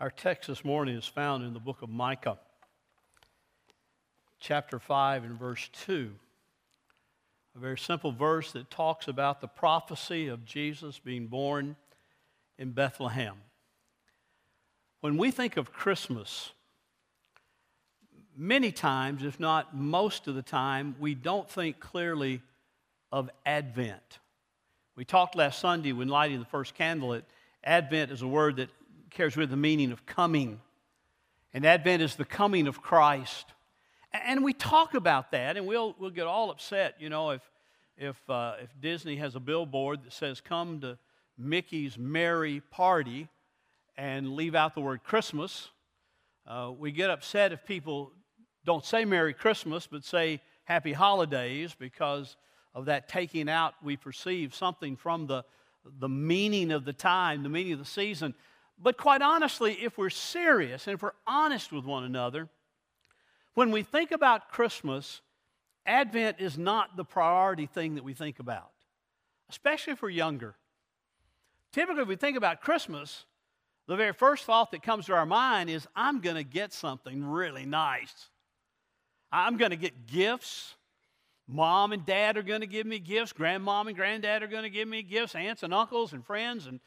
Our text this morning is found in the book of Micah, chapter 5 and verse 2. A very simple verse that talks about the prophecy of Jesus being born in Bethlehem. When we think of Christmas, many times, if not most of the time, we don't think clearly of Advent. We talked last Sunday when lighting the first candle that Advent is a word that carries with the meaning of coming. And Advent is the coming of Christ. And we talk about that, and we'll, we'll get all upset, you know, if, if, uh, if Disney has a billboard that says, Come to Mickey's Merry Party, and leave out the word Christmas. Uh, we get upset if people don't say Merry Christmas, but say Happy Holidays because of that taking out, we perceive something from the, the meaning of the time, the meaning of the season. But quite honestly, if we're serious and if we're honest with one another, when we think about Christmas, Advent is not the priority thing that we think about, especially if we're younger. Typically, if we think about Christmas, the very first thought that comes to our mind is, I'm going to get something really nice. I'm going to get gifts. Mom and dad are going to give me gifts. Grandmom and granddad are going to give me gifts. Aunts and uncles and friends and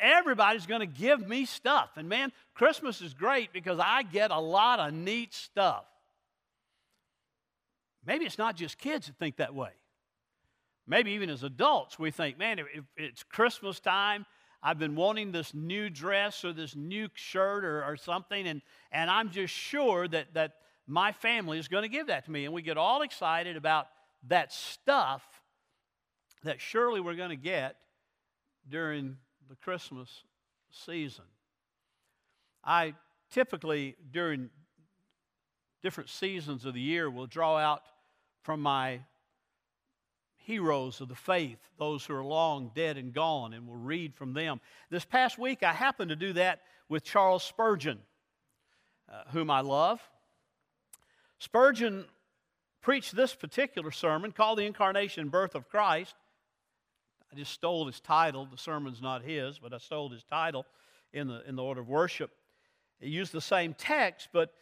everybody's going to give me stuff. And man, Christmas is great because I get a lot of neat stuff. Maybe it's not just kids that think that way. Maybe even as adults, we think, man, if it's Christmas time, I've been wanting this new dress or this new shirt or, or something, and, and I'm just sure that, that my family is going to give that to me. And we get all excited about that stuff that surely we're going to get during the Christmas season. I typically, during different seasons of the year, will draw out from my heroes of the faith, those who are long dead and gone, and will read from them. This past week, I happened to do that with Charles Spurgeon, uh, whom I love. Spurgeon preached this particular sermon called The Incarnation and Birth of Christ. I just stole his title. The sermon's not his, but I stole his title in the, in the order of worship. He used the same text, but,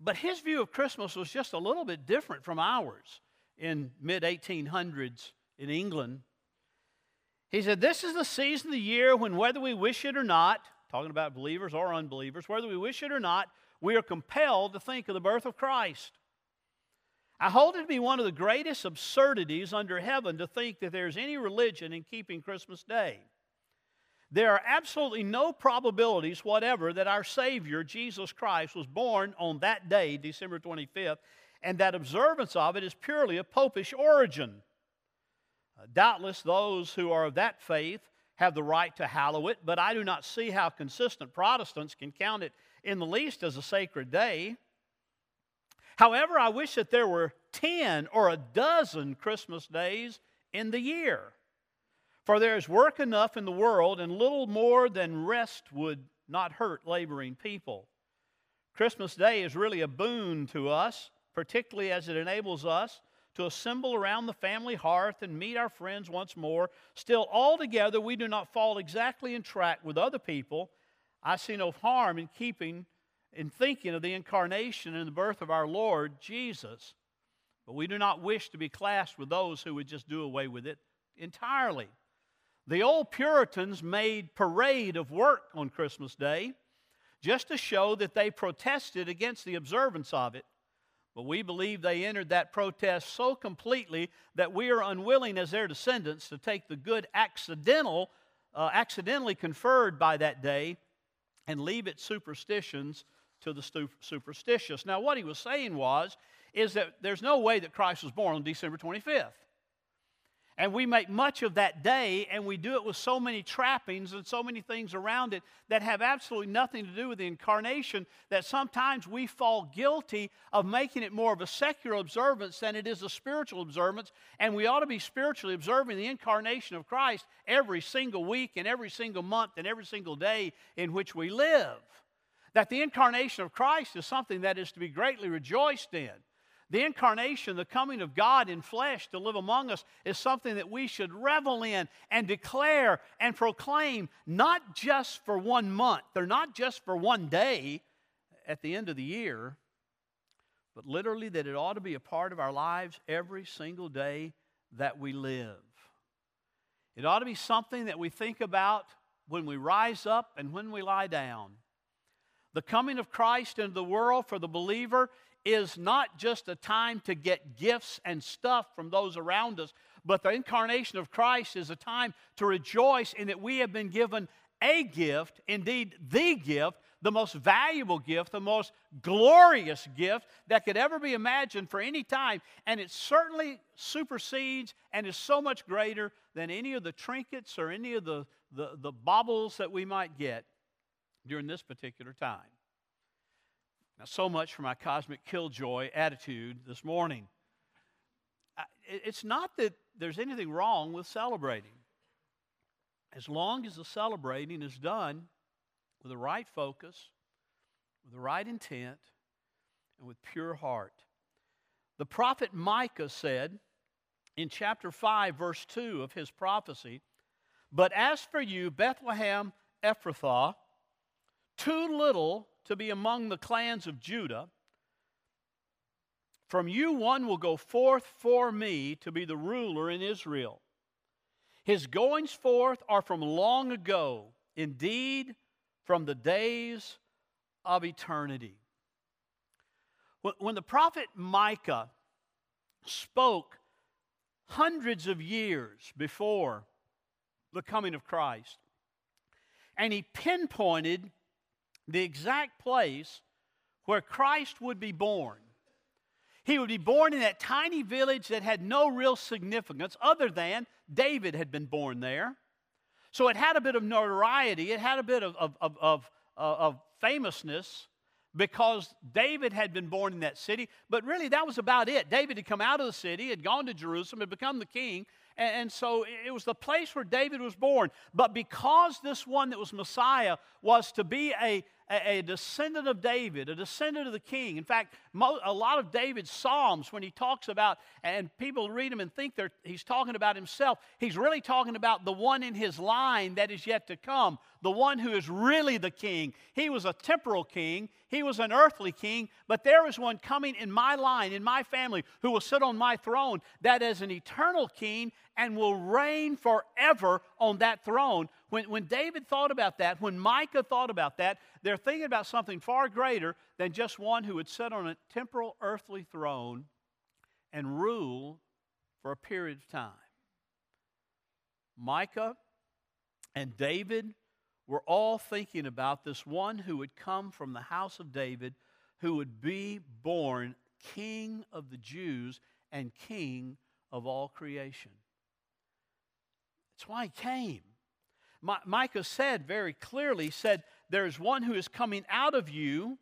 but his view of Christmas was just a little bit different from ours in mid 1800s in England. He said, This is the season of the year when, whether we wish it or not, talking about believers or unbelievers, whether we wish it or not, we are compelled to think of the birth of Christ. I hold it to be one of the greatest absurdities under heaven to think that there's any religion in keeping Christmas Day. There are absolutely no probabilities whatever that our Savior, Jesus Christ, was born on that day, December 25th, and that observance of it is purely of popish origin. Uh, doubtless, those who are of that faith have the right to hallow it, but I do not see how consistent Protestants can count it in the least as a sacred day. However, I wish that there were 10 or a dozen Christmas days in the year. For there is work enough in the world, and little more than rest would not hurt laboring people. Christmas Day is really a boon to us, particularly as it enables us to assemble around the family hearth and meet our friends once more. Still, altogether, we do not fall exactly in track with other people. I see no harm in keeping in thinking of the incarnation and the birth of our Lord Jesus. But we do not wish to be classed with those who would just do away with it entirely. The old Puritans made parade of work on Christmas Day just to show that they protested against the observance of it. But we believe they entered that protest so completely that we are unwilling as their descendants to take the good accidental, uh, accidentally conferred by that day and leave its superstitions to the superstitious. Now, what he was saying was, is that there's no way that Christ was born on December 25th. And we make much of that day, and we do it with so many trappings and so many things around it that have absolutely nothing to do with the incarnation that sometimes we fall guilty of making it more of a secular observance than it is a spiritual observance. And we ought to be spiritually observing the incarnation of Christ every single week and every single month and every single day in which we live. That the incarnation of Christ is something that is to be greatly rejoiced in. The incarnation, the coming of God in flesh to live among us, is something that we should revel in and declare and proclaim, not just for one month, or not just for one day at the end of the year, but literally that it ought to be a part of our lives every single day that we live. It ought to be something that we think about when we rise up and when we lie down. The coming of Christ into the world for the believer is not just a time to get gifts and stuff from those around us, but the incarnation of Christ is a time to rejoice in that we have been given a gift, indeed the gift, the most valuable gift, the most glorious gift that could ever be imagined for any time. And it certainly supersedes and is so much greater than any of the trinkets or any of the, the, the baubles that we might get during this particular time. Now, so much for my cosmic killjoy attitude this morning. It's not that there's anything wrong with celebrating. As long as the celebrating is done with the right focus, with the right intent, and with pure heart. The prophet Micah said in chapter 5, verse 2 of his prophecy, But as for you, Bethlehem Ephrathah, too little to be among the clans of Judah. From you one will go forth for me to be the ruler in Israel. His goings forth are from long ago, indeed, from the days of eternity. When the prophet Micah spoke hundreds of years before the coming of Christ, and he pinpointed the exact place where Christ would be born. He would be born in that tiny village that had no real significance other than David had been born there. So it had a bit of notoriety, it had a bit of, of, of, of, uh, of famousness because David had been born in that city, but really that was about it. David had come out of the city, had gone to Jerusalem, had become the king, and, so it was the place where David was born. But because this one that was Messiah was to be a, a, descendant of David, a descendant of the king. In fact, a lot of David's Psalms, when he talks about, and people read them and think he's talking about himself, he's really talking about the one in his line that is yet to come, the one who is really the king. He was a temporal king, he was an earthly king, but there is one coming in my line, in my family, who will sit on my throne that is an eternal king and will reign forever on that throne. When, when David thought about that, when Micah thought about that, they're thinking about something far greater than just one who would sit on a temporal earthly throne and rule for a period of time. Micah and David were all thinking about this one who would come from the house of David, who would be born king of the Jews and king of all creation. That's why he came. Micah said very clearly, said, There is one who is coming out of you,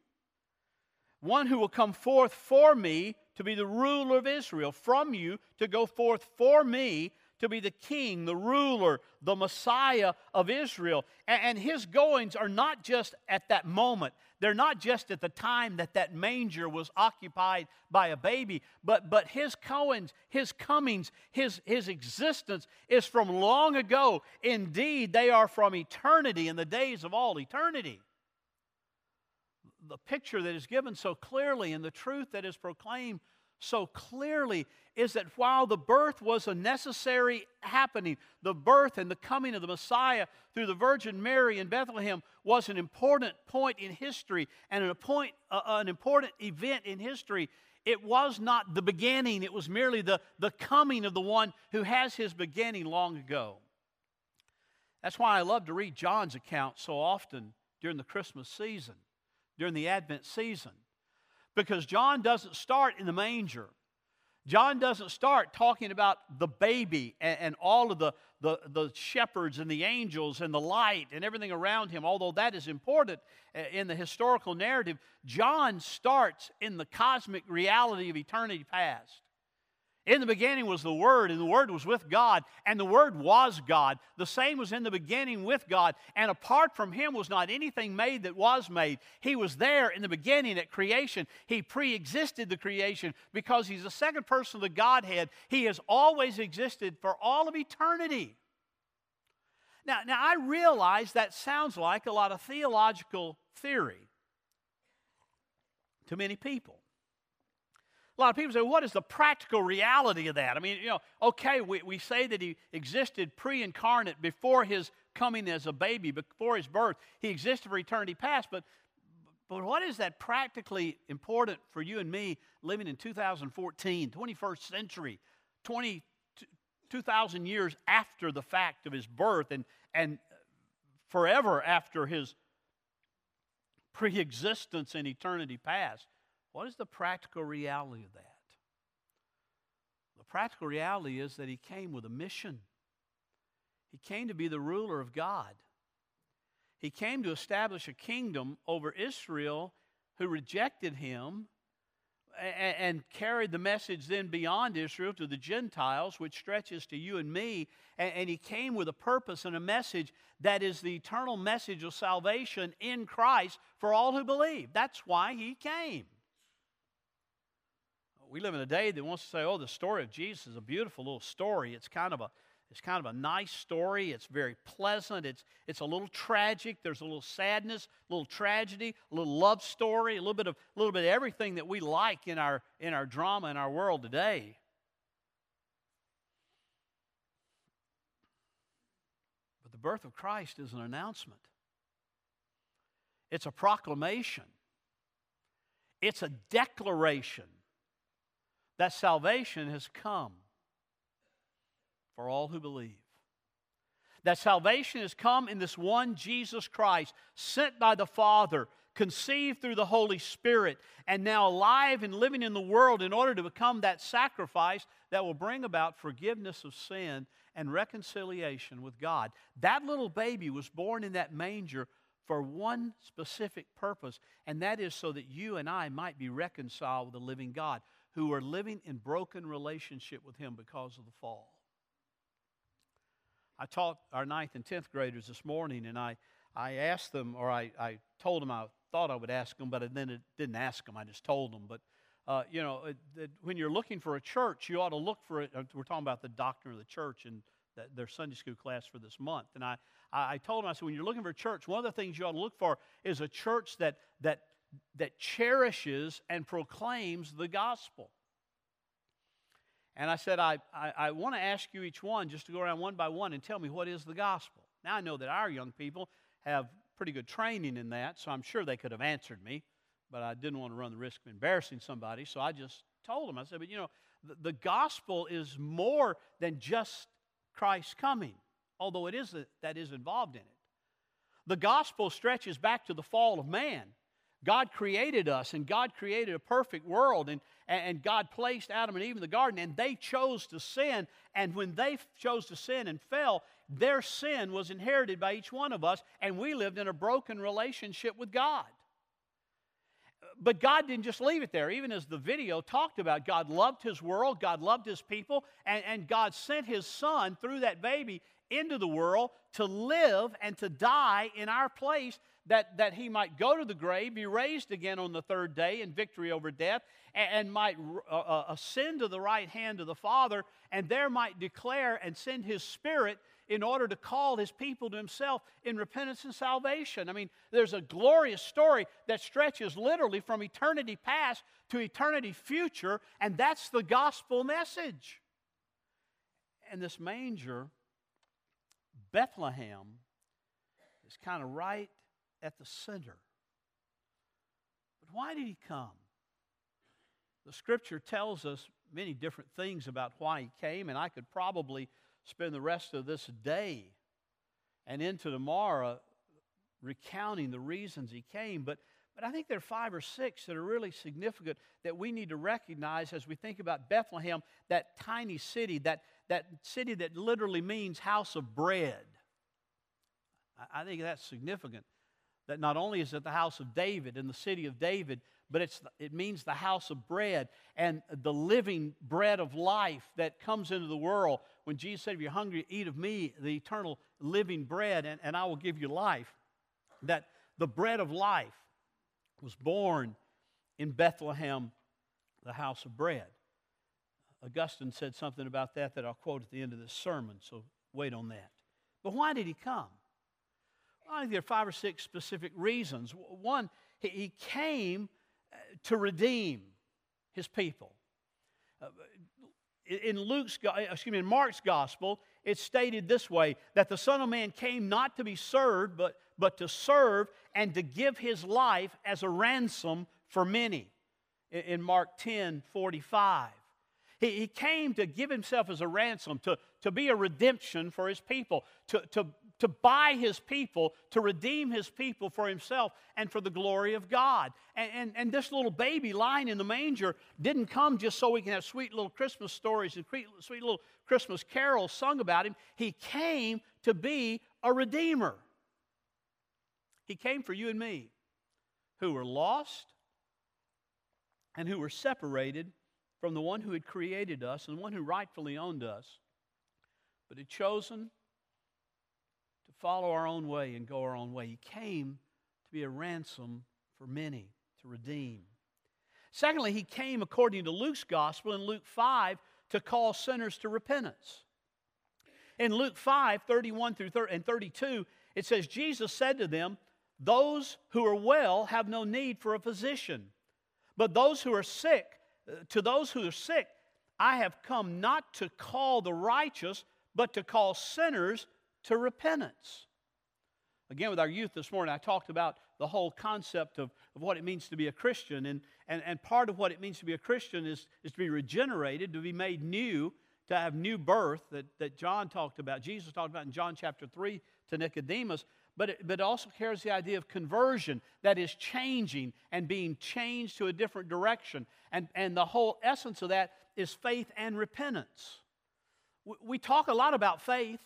one who will come forth for me to be the ruler of Israel, from you to go forth for me to be the king, the ruler, the Messiah of Israel. And his goings are not just at that moment, they're not just at the time that that manger was occupied by a baby, but, but his goings, his comings, his, his existence is from long ago. Indeed, they are from eternity, in the days of all eternity. The picture that is given so clearly and the truth that is proclaimed so clearly is that while the birth was a necessary happening, the birth and the coming of the Messiah through the Virgin Mary in Bethlehem was an important point in history and an, point, uh, an important event in history. It was not the beginning, it was merely the, the coming of the one who has his beginning long ago. That's why I love to read John's account so often during the Christmas season, during the Advent season because John doesn't start in the manger. John doesn't start talking about the baby and, and, all of the, the, the shepherds and the angels and the light and everything around him, although that is important uh, in the historical narrative. John starts in the cosmic reality of eternity past. In the beginning was the Word, and the Word was with God, and the Word was God. The same was in the beginning with God, and apart from Him was not anything made that was made. He was there in the beginning at creation. He pre existed the creation because He's the second person of the Godhead. He has always existed for all of eternity. Now, now I realize that sounds like a lot of theological theory to many people. A lot of people say, what is the practical reality of that? I mean, you know, okay, we, we say that he existed pre incarnate before his coming as a baby, before his birth. He existed for eternity past, but, but what is that practically important for you and me living in 2014, 21st century, 20, 2,000 years after the fact of his birth and, and forever after his pre existence in eternity past? What is the practical reality of that? The practical reality is that he came with a mission. He came to be the ruler of God. He came to establish a kingdom over Israel who rejected him and, carried the message then beyond Israel to the Gentiles, which stretches to you and me. and he came with a purpose and a message that is the eternal message of salvation in Christ for all who believe. That's why he came we live in a day that wants to say, oh, the story of Jesus is a beautiful little story. It's kind of a it's kind of a nice story. It's very pleasant. It's, it's a little tragic. There's a little sadness, a little tragedy, a little love story, a little bit of, a little bit of everything that we like in our, in our drama in our world today. But the birth of Christ is an announcement, it's a proclamation, it's a declaration that salvation has come for all who believe. That salvation has come in this one Jesus Christ, sent by the Father, conceived through the Holy Spirit, and now alive and living in the world in order to become that sacrifice that will bring about forgiveness of sin and reconciliation with God. That little baby was born in that manger for one specific purpose, and that is so that you and I might be reconciled with the living God who are living in broken relationship with Him because of the fall. I taught our ninth and tenth graders this morning, and I, I asked them, or I, I told them I thought I would ask them, but then it didn't ask them. I just told them. But uh, you know, it, when you're looking for a church, you ought to look for it. Uh, we're talking about the doctrine of the church and their Sunday school class for this month. And I, I told them, I said, when you're looking for a church, one of the things you ought to look for is a church that that that cherishes and proclaims the gospel. And I said, I, I, I want to ask you each one just to go around one by one and tell me what is the gospel. Now, I know that our young people have pretty good training in that, so I'm sure they could have answered me, but I didn't want to run the risk of embarrassing somebody, so I just told them. I said, But you know, the, the gospel is more than just Christ's coming, although it is that is involved in it. The gospel stretches back to the fall of man. God created us, and God created a perfect world, and, and God placed Adam and Eve in the garden, and they chose to sin. And when they chose to sin and fell, their sin was inherited by each one of us, and we lived in a broken relationship with God. But God didn't just leave it there. Even as the video talked about, God loved His world, God loved His people, and, and God sent His Son through that baby into the world to live and to die in our place that, that he might go to the grave, be raised again on the third day in victory over death, and, and might uh, uh, ascend to the right hand of the Father, and there might declare and send his Spirit in order to call his people to himself in repentance and salvation. I mean, there's a glorious story that stretches literally from eternity past to eternity future, and that's the gospel message. And this manger, Bethlehem, is kind of right at the center. But why did he come? The scripture tells us many different things about why he came, and I could probably spend the rest of this day and into tomorrow recounting the reasons he came. But, but I think there are five or six that are really significant that we need to recognize as we think about Bethlehem, that tiny city, that, that city that literally means house of bread. I, think that's significant that not only is it the house of David and the city of David, but it's, it means the house of bread and the living bread of life that comes into the world. When Jesus said, If you're hungry, eat of me, the eternal living bread, and, and I will give you life. That the bread of life was born in Bethlehem, the house of bread. Augustine said something about that that I'll quote at the end of this sermon, so wait on that. But why did he come? Well, I think there are five or six specific reasons. One, he came uh, to redeem his people. Uh, in Luke's, uh, excuse me, in Mark's gospel, it's stated this way that the Son of Man came not to be served, but, but to serve and to give his life as a ransom for many. In Mark 10 45. He, he came to give himself as a ransom, to, to be a redemption for his people, to, to, to buy his people, to redeem his people for himself and for the glory of God. And, and, and, this little baby lying in the manger didn't come just so we can have sweet little Christmas stories and sweet little Christmas carols sung about him. He came to be a redeemer. He came for you and me who were lost and who were separated from the one who had created us and the one who rightfully owned us, but had chosen to follow our own way and go our own way. He came to be a ransom for many, to redeem. Secondly, he came, according to Luke's gospel in Luke 5, to call sinners to repentance. In Luke 5, 31 through 30, and 32, it says, Jesus said to them, Those who are well have no need for a physician, but those who are sick to those who are sick, I have come not to call the righteous, but to call sinners to repentance. Again, with our youth this morning, I talked about the whole concept of, of what it means to be a Christian. And, and, and part of what it means to be a Christian is, is to be regenerated, to be made new, to have new birth that, that John talked about, Jesus talked about in John chapter 3 to Nicodemus but it, but it also carries the idea of conversion that is changing and being changed to a different direction. And, and the whole essence of that is faith and repentance. We, we talk a lot about faith.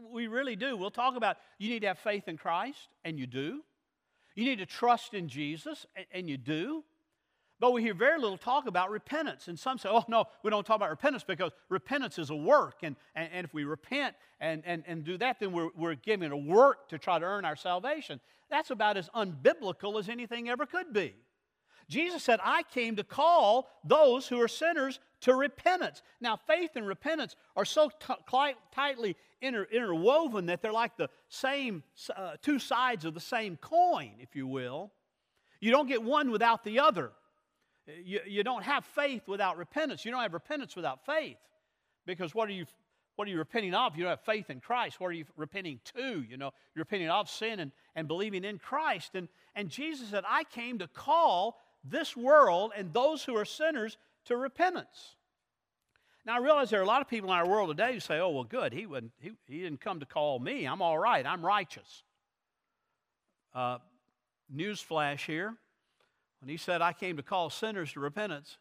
We really do. We'll talk about you need to have faith in Christ, and you do. You need to trust in Jesus, and, and you do. But we hear very little talk about repentance. And some say, oh, no, we don't talk about repentance because repentance is a work. And, and, and if we repent and, and, and do that, then we're, we're giving a work to try to earn our salvation. That's about as unbiblical as anything ever could be. Jesus said, I came to call those who are sinners to repentance. Now, faith and repentance are so t- tightly inter- interwoven that they're like the same uh, two sides of the same coin, if you will. You don't get one without the other. You, you don't have faith without repentance. You don't have repentance without faith. Because what are you what are you repenting of? You don't have faith in Christ. What are you repenting to? You know, you're repenting of sin and, and believing in Christ. And, and Jesus said, I came to call this world and those who are sinners to repentance. Now, I realize there are a lot of people in our world today who say, oh, well, good, he, wouldn't, he, he didn't come to call me. I'm all right, I'm righteous. Uh, newsflash here when he said, I came to call sinners to repentance,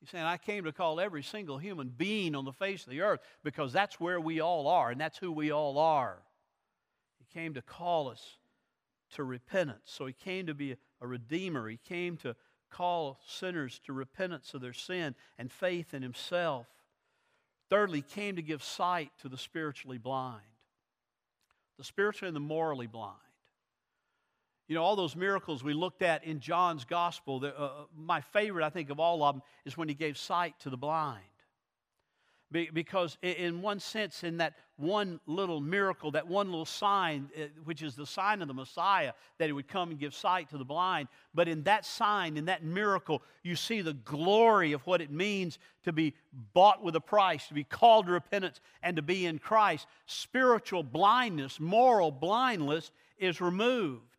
he's saying, I came to call every single human being on the face of the earth because that's where we all are and that's who we all are. He came to call us to repentance. So he came to be a redeemer. He came to call sinners to repentance of their sin and faith in himself. Thirdly, he came to give sight to the spiritually blind, the spiritually and the morally blind. You know, all those miracles we looked at in John's gospel, the, uh, uh, my favorite, I think, of all of them is when he gave sight to the blind. Be, because, in one sense, in that one little miracle, that one little sign, uh, which is the sign of the Messiah, that he would come and give sight to the blind, but in that sign, in that miracle, you see the glory of what it means to be bought with a price, to be called to repentance, and to be in Christ. Spiritual blindness, moral blindness is removed.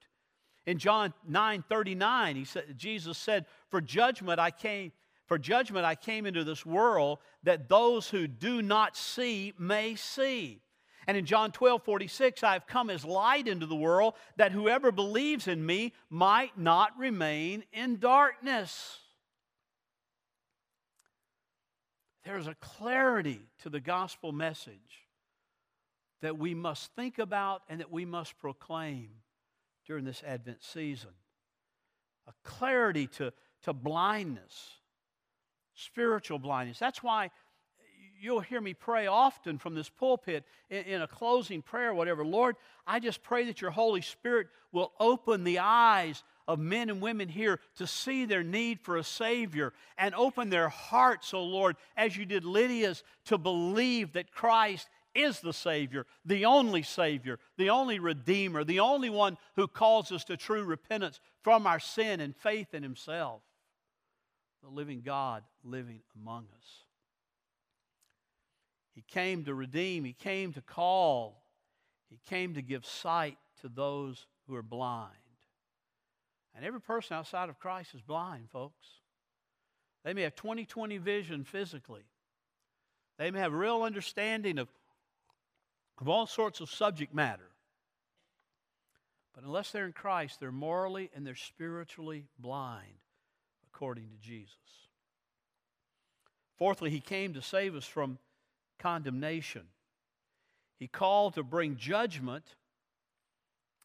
In John 9 39, he said, Jesus said, For judgment I came, for judgment I came into this world that those who do not see may see. And in John 12 46, I have come as light into the world that whoever believes in me might not remain in darkness. There's a clarity to the gospel message that we must think about and that we must proclaim during this Advent season. a clarity to, to blindness, spiritual blindness. That's why you'll hear me pray often from this pulpit in, in, a closing prayer, whatever. Lord, I just pray that your Holy Spirit will open the eyes of men and women here to see their need for a Savior and open their hearts, O oh Lord, as you did Lydia's, to believe that Christ is the Savior, the only Savior, the only Redeemer, the only one who calls us to true repentance from our sin and faith in Himself, the living God living among us. He came to redeem, He came to call, He came to give sight to those who are blind. And every person outside of Christ is blind, folks. They may have 20 20 vision physically, they may have real understanding of, of all sorts of subject matter. But unless they're in Christ, they're morally and they're spiritually blind, according to Jesus. Fourthly, he came to save us from condemnation. He called to bring judgment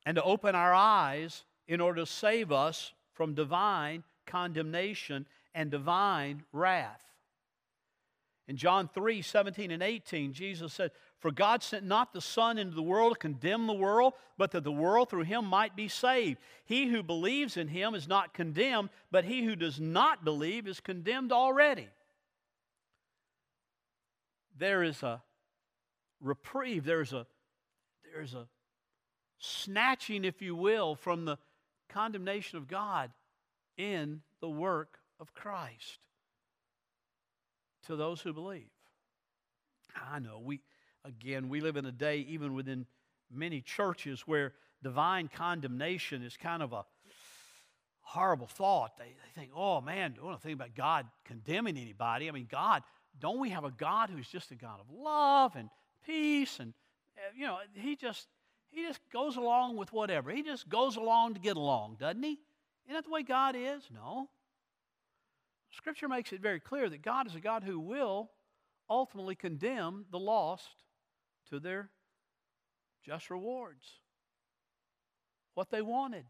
and to open our eyes in order to save us from divine condemnation and divine wrath. In John 3 17 and 18, Jesus said, For God sent not the Son into the world to condemn the world, but that the world through him might be saved. He who believes in him is not condemned, but he who does not believe is condemned already. There is a reprieve, there's a, there's a snatching, if you will, from the condemnation of God in the work of Christ to those who believe. I know we again we live in a day even within many churches where divine condemnation is kind of a horrible thought. They, they think, oh man, don't think about God condemning anybody. I mean, God, don't we have a God who's just a God of love and peace and eh, you know, he just he just goes along with whatever. He just goes along to get along, doesn't he? Isn't that the way God is? No. Scripture makes it very clear that God is a God who will ultimately condemn the lost to their just rewards. What they wanted.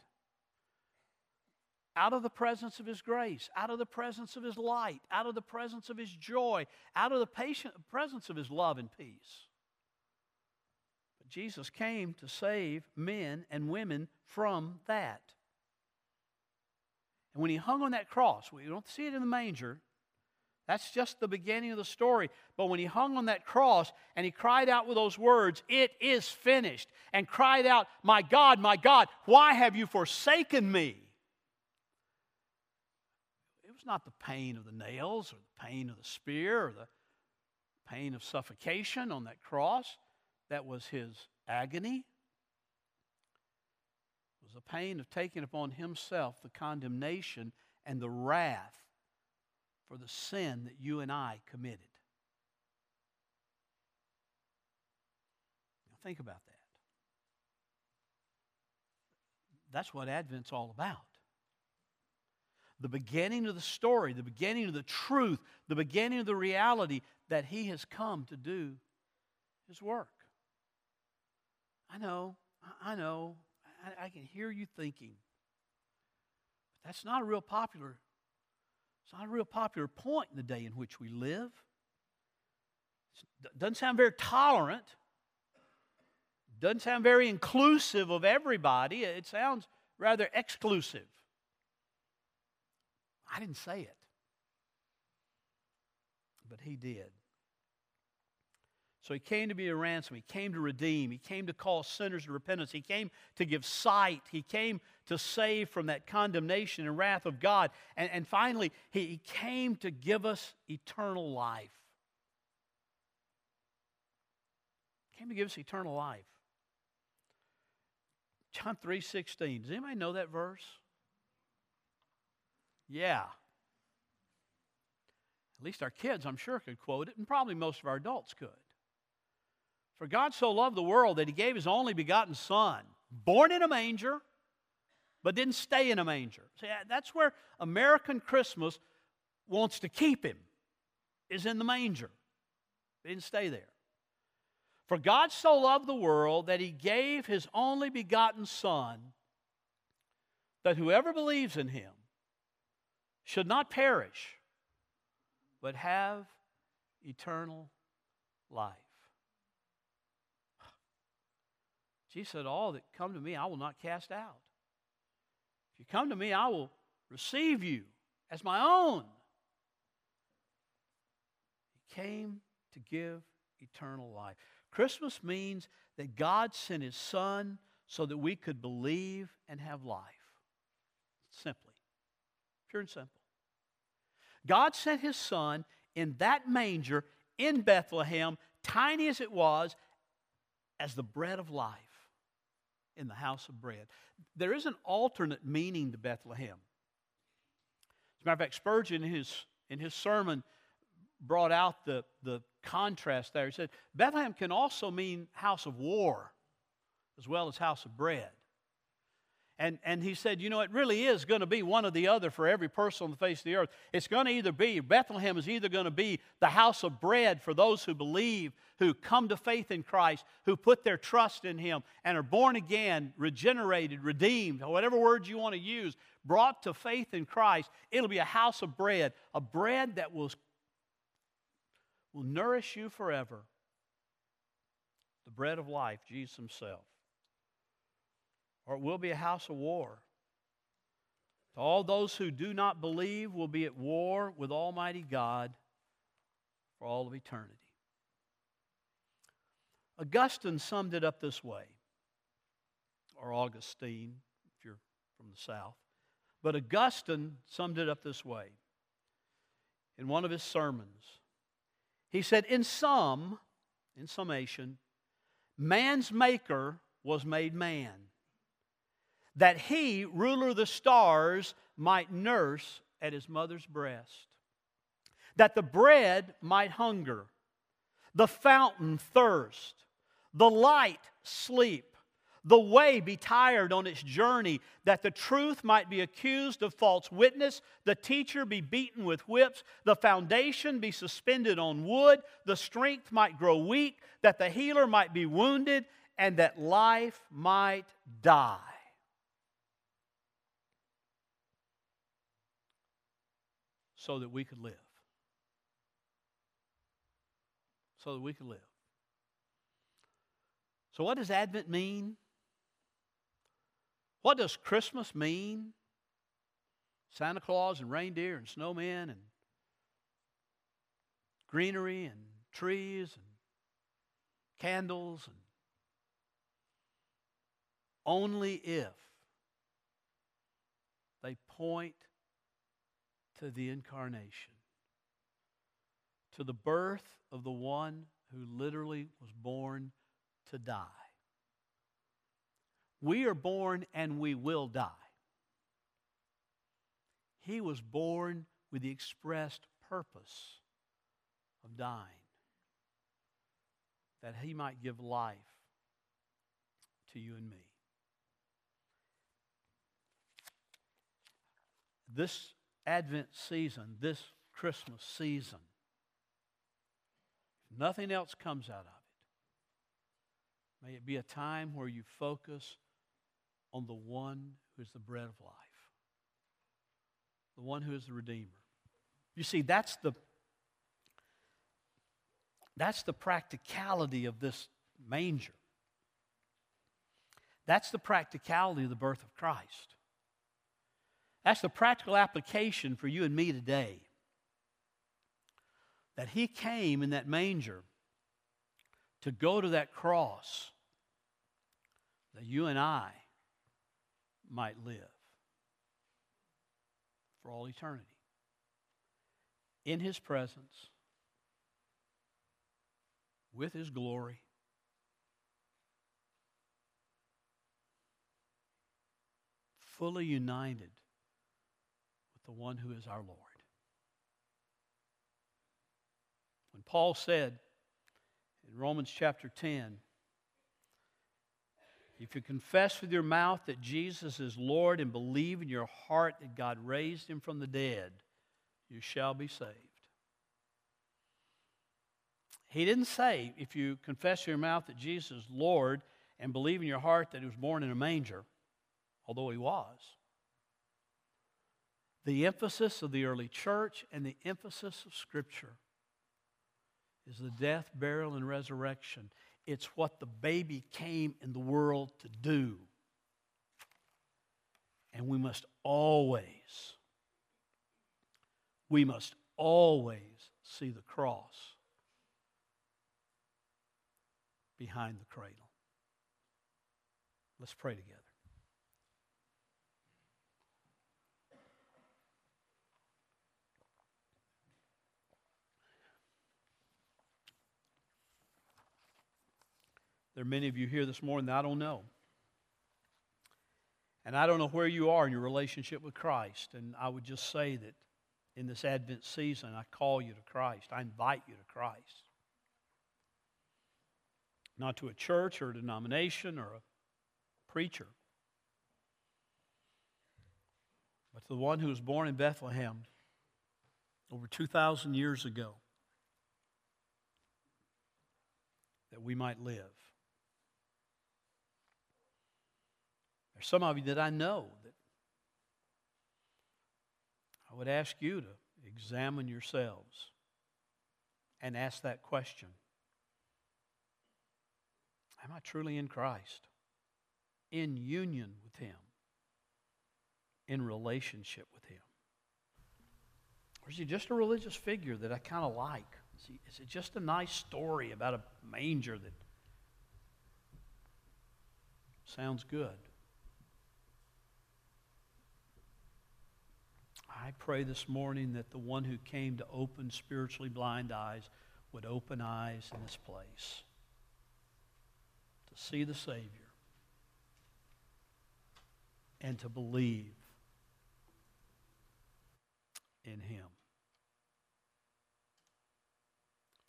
Out of the presence of His grace, out of the presence of His light, out of the presence of His joy, out of the patient presence of His love and peace. But Jesus came to save men and women from that. And when he hung on that cross, we don't see it in the manger. That's just the beginning of the story. But when he hung on that cross and he cried out with those words, It is finished, and cried out, My God, my God, why have you forsaken me? It was not the pain of the nails or the pain of the spear or the pain of suffocation on that cross. That was his agony. It was the pain of taking upon himself the condemnation and the wrath for the sin that you and I committed. Now think about that. That's what Advent's all about. The beginning of the story, the beginning of the truth, the beginning of the reality that He has come to do His work. I know, I know, I, I can hear you thinking. But that's not a real popular, it's not a real popular point in the day in which we live. It doesn't sound very tolerant. Doesn't sound very inclusive of everybody. It sounds rather exclusive. I didn't say it, but he did. So he came to be a ransom. He came to redeem. He came to call sinners to repentance. He came to give sight. He came to save from that condemnation and wrath of God. And, and finally, he, he came to give us eternal life. Came to give us eternal life. John 3:16. Does anybody know that verse? Yeah. At least our kids, I'm sure, could quote it, and probably most of our adults could. For God so loved the world that he gave his only begotten Son, born in a manger, but didn't stay in a manger. See, uh, that's where American Christmas wants to keep him, is in the manger. He didn't stay there. For God so loved the world that he gave his only begotten Son, that whoever believes in him should not perish, but have eternal life. Jesus said, All that come to me, I will not cast out. If you come to me, I will receive you as my own. He came to give eternal life. Christmas means that God sent His Son so that we could believe and have life. Simply, pure and simple. God sent His Son in that manger in Bethlehem, tiny as it was, as the bread of life in the house of bread. There is an alternate meaning to Bethlehem. As a matter of fact, Spurgeon, in his, in his sermon, brought out the, the contrast there. He said, Bethlehem can also mean house of war as well as house of bread. And, and he said, you know, it really is going to be one or the other for every person on the face of the earth. It's going to either be, Bethlehem is either going to be the house of bread for those who believe, who come to faith in Christ, who put their trust in Him, and are born again, regenerated, redeemed, whatever word you want to use, brought to faith in Christ. It'll be a house of bread, a bread that will, will nourish you forever. The bread of life, Jesus Himself or it will be a house of war. To all those who do not believe will be at war with Almighty God for all of eternity. Augustine summed it up this way, or Augustine, if you're from the South. But Augustine summed it up this way in one of his sermons. He said, In sum, in summation, man's maker was made man that he, ruler of the stars, might nurse at his mother's breast, that the bread might hunger, the fountain thirst, the light sleep, the way be tired on its journey, that the truth might be accused of false witness, the teacher be beaten with whips, the foundation be suspended on wood, the strength might grow weak, that the healer might be wounded, and that life might die. So that we could live. So that we could live. So, what does Advent mean? What does Christmas mean? Santa Claus and reindeer and snowmen and greenery and trees and candles and only if they point to the incarnation, to the birth of the one who literally was born to die. We are born and we will die. He was born with the expressed purpose of dying, that he might give life to you and me. This Advent season, this Christmas season, if nothing else comes out of it, may it be a time where you focus on the one who is the bread of life, the one who is the Redeemer. You see, that's the that's the practicality of this manger. That's the practicality of the birth of Christ. That's the practical application for you and me today. That He came in that manger to go to that cross that you and I might live for all eternity. In His presence, with His glory. Fully united the one who is our Lord. When Paul said in Romans chapter 10, if you confess with your mouth that Jesus is Lord and believe in your heart that God raised him from the dead, you shall be saved. He didn't say if you confess with your mouth that Jesus is Lord and believe in your heart that he was born in a manger, although he was. The emphasis of the early church and the emphasis of Scripture is the death, burial, and resurrection. It's what the baby came in the world to do. And we must always, we must always see the cross behind the cradle. Let's pray together. There are many of you here this morning that I don't know. And I don't know where you are in your relationship with Christ. And I would just say that in this Advent season, I call you to Christ. I invite you to Christ. Not to a church or a denomination or a preacher, but to the one who was born in Bethlehem over 2,000 years ago that we might live. There's some of you that I know that I would ask you to examine yourselves and ask that question Am I truly in Christ? In union with Him? In relationship with Him? Or is he just a religious figure that I kind of like? Is, he, is it just a nice story about a manger that sounds good? I pray this morning that the one who came to open spiritually blind eyes would open eyes in this place to see the Savior and to believe in Him.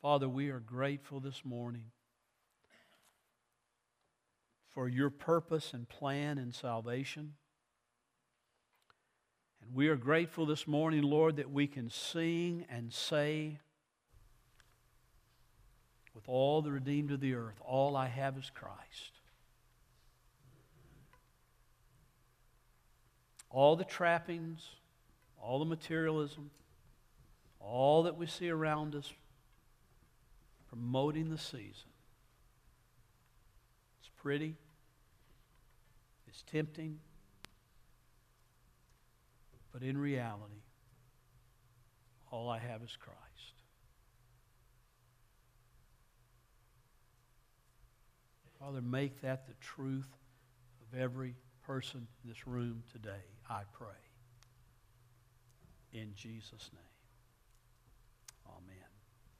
Father, we are grateful this morning for your purpose and plan in salvation. And we are grateful this morning, Lord, that we can sing and say with all the redeemed of the earth, all I have is Christ. All the trappings, all the materialism, all that we see around us promoting the season. It's pretty, it's tempting. But in reality, all I have is Christ. Father, make that the truth of every person in this room today, I pray. In Jesus' name.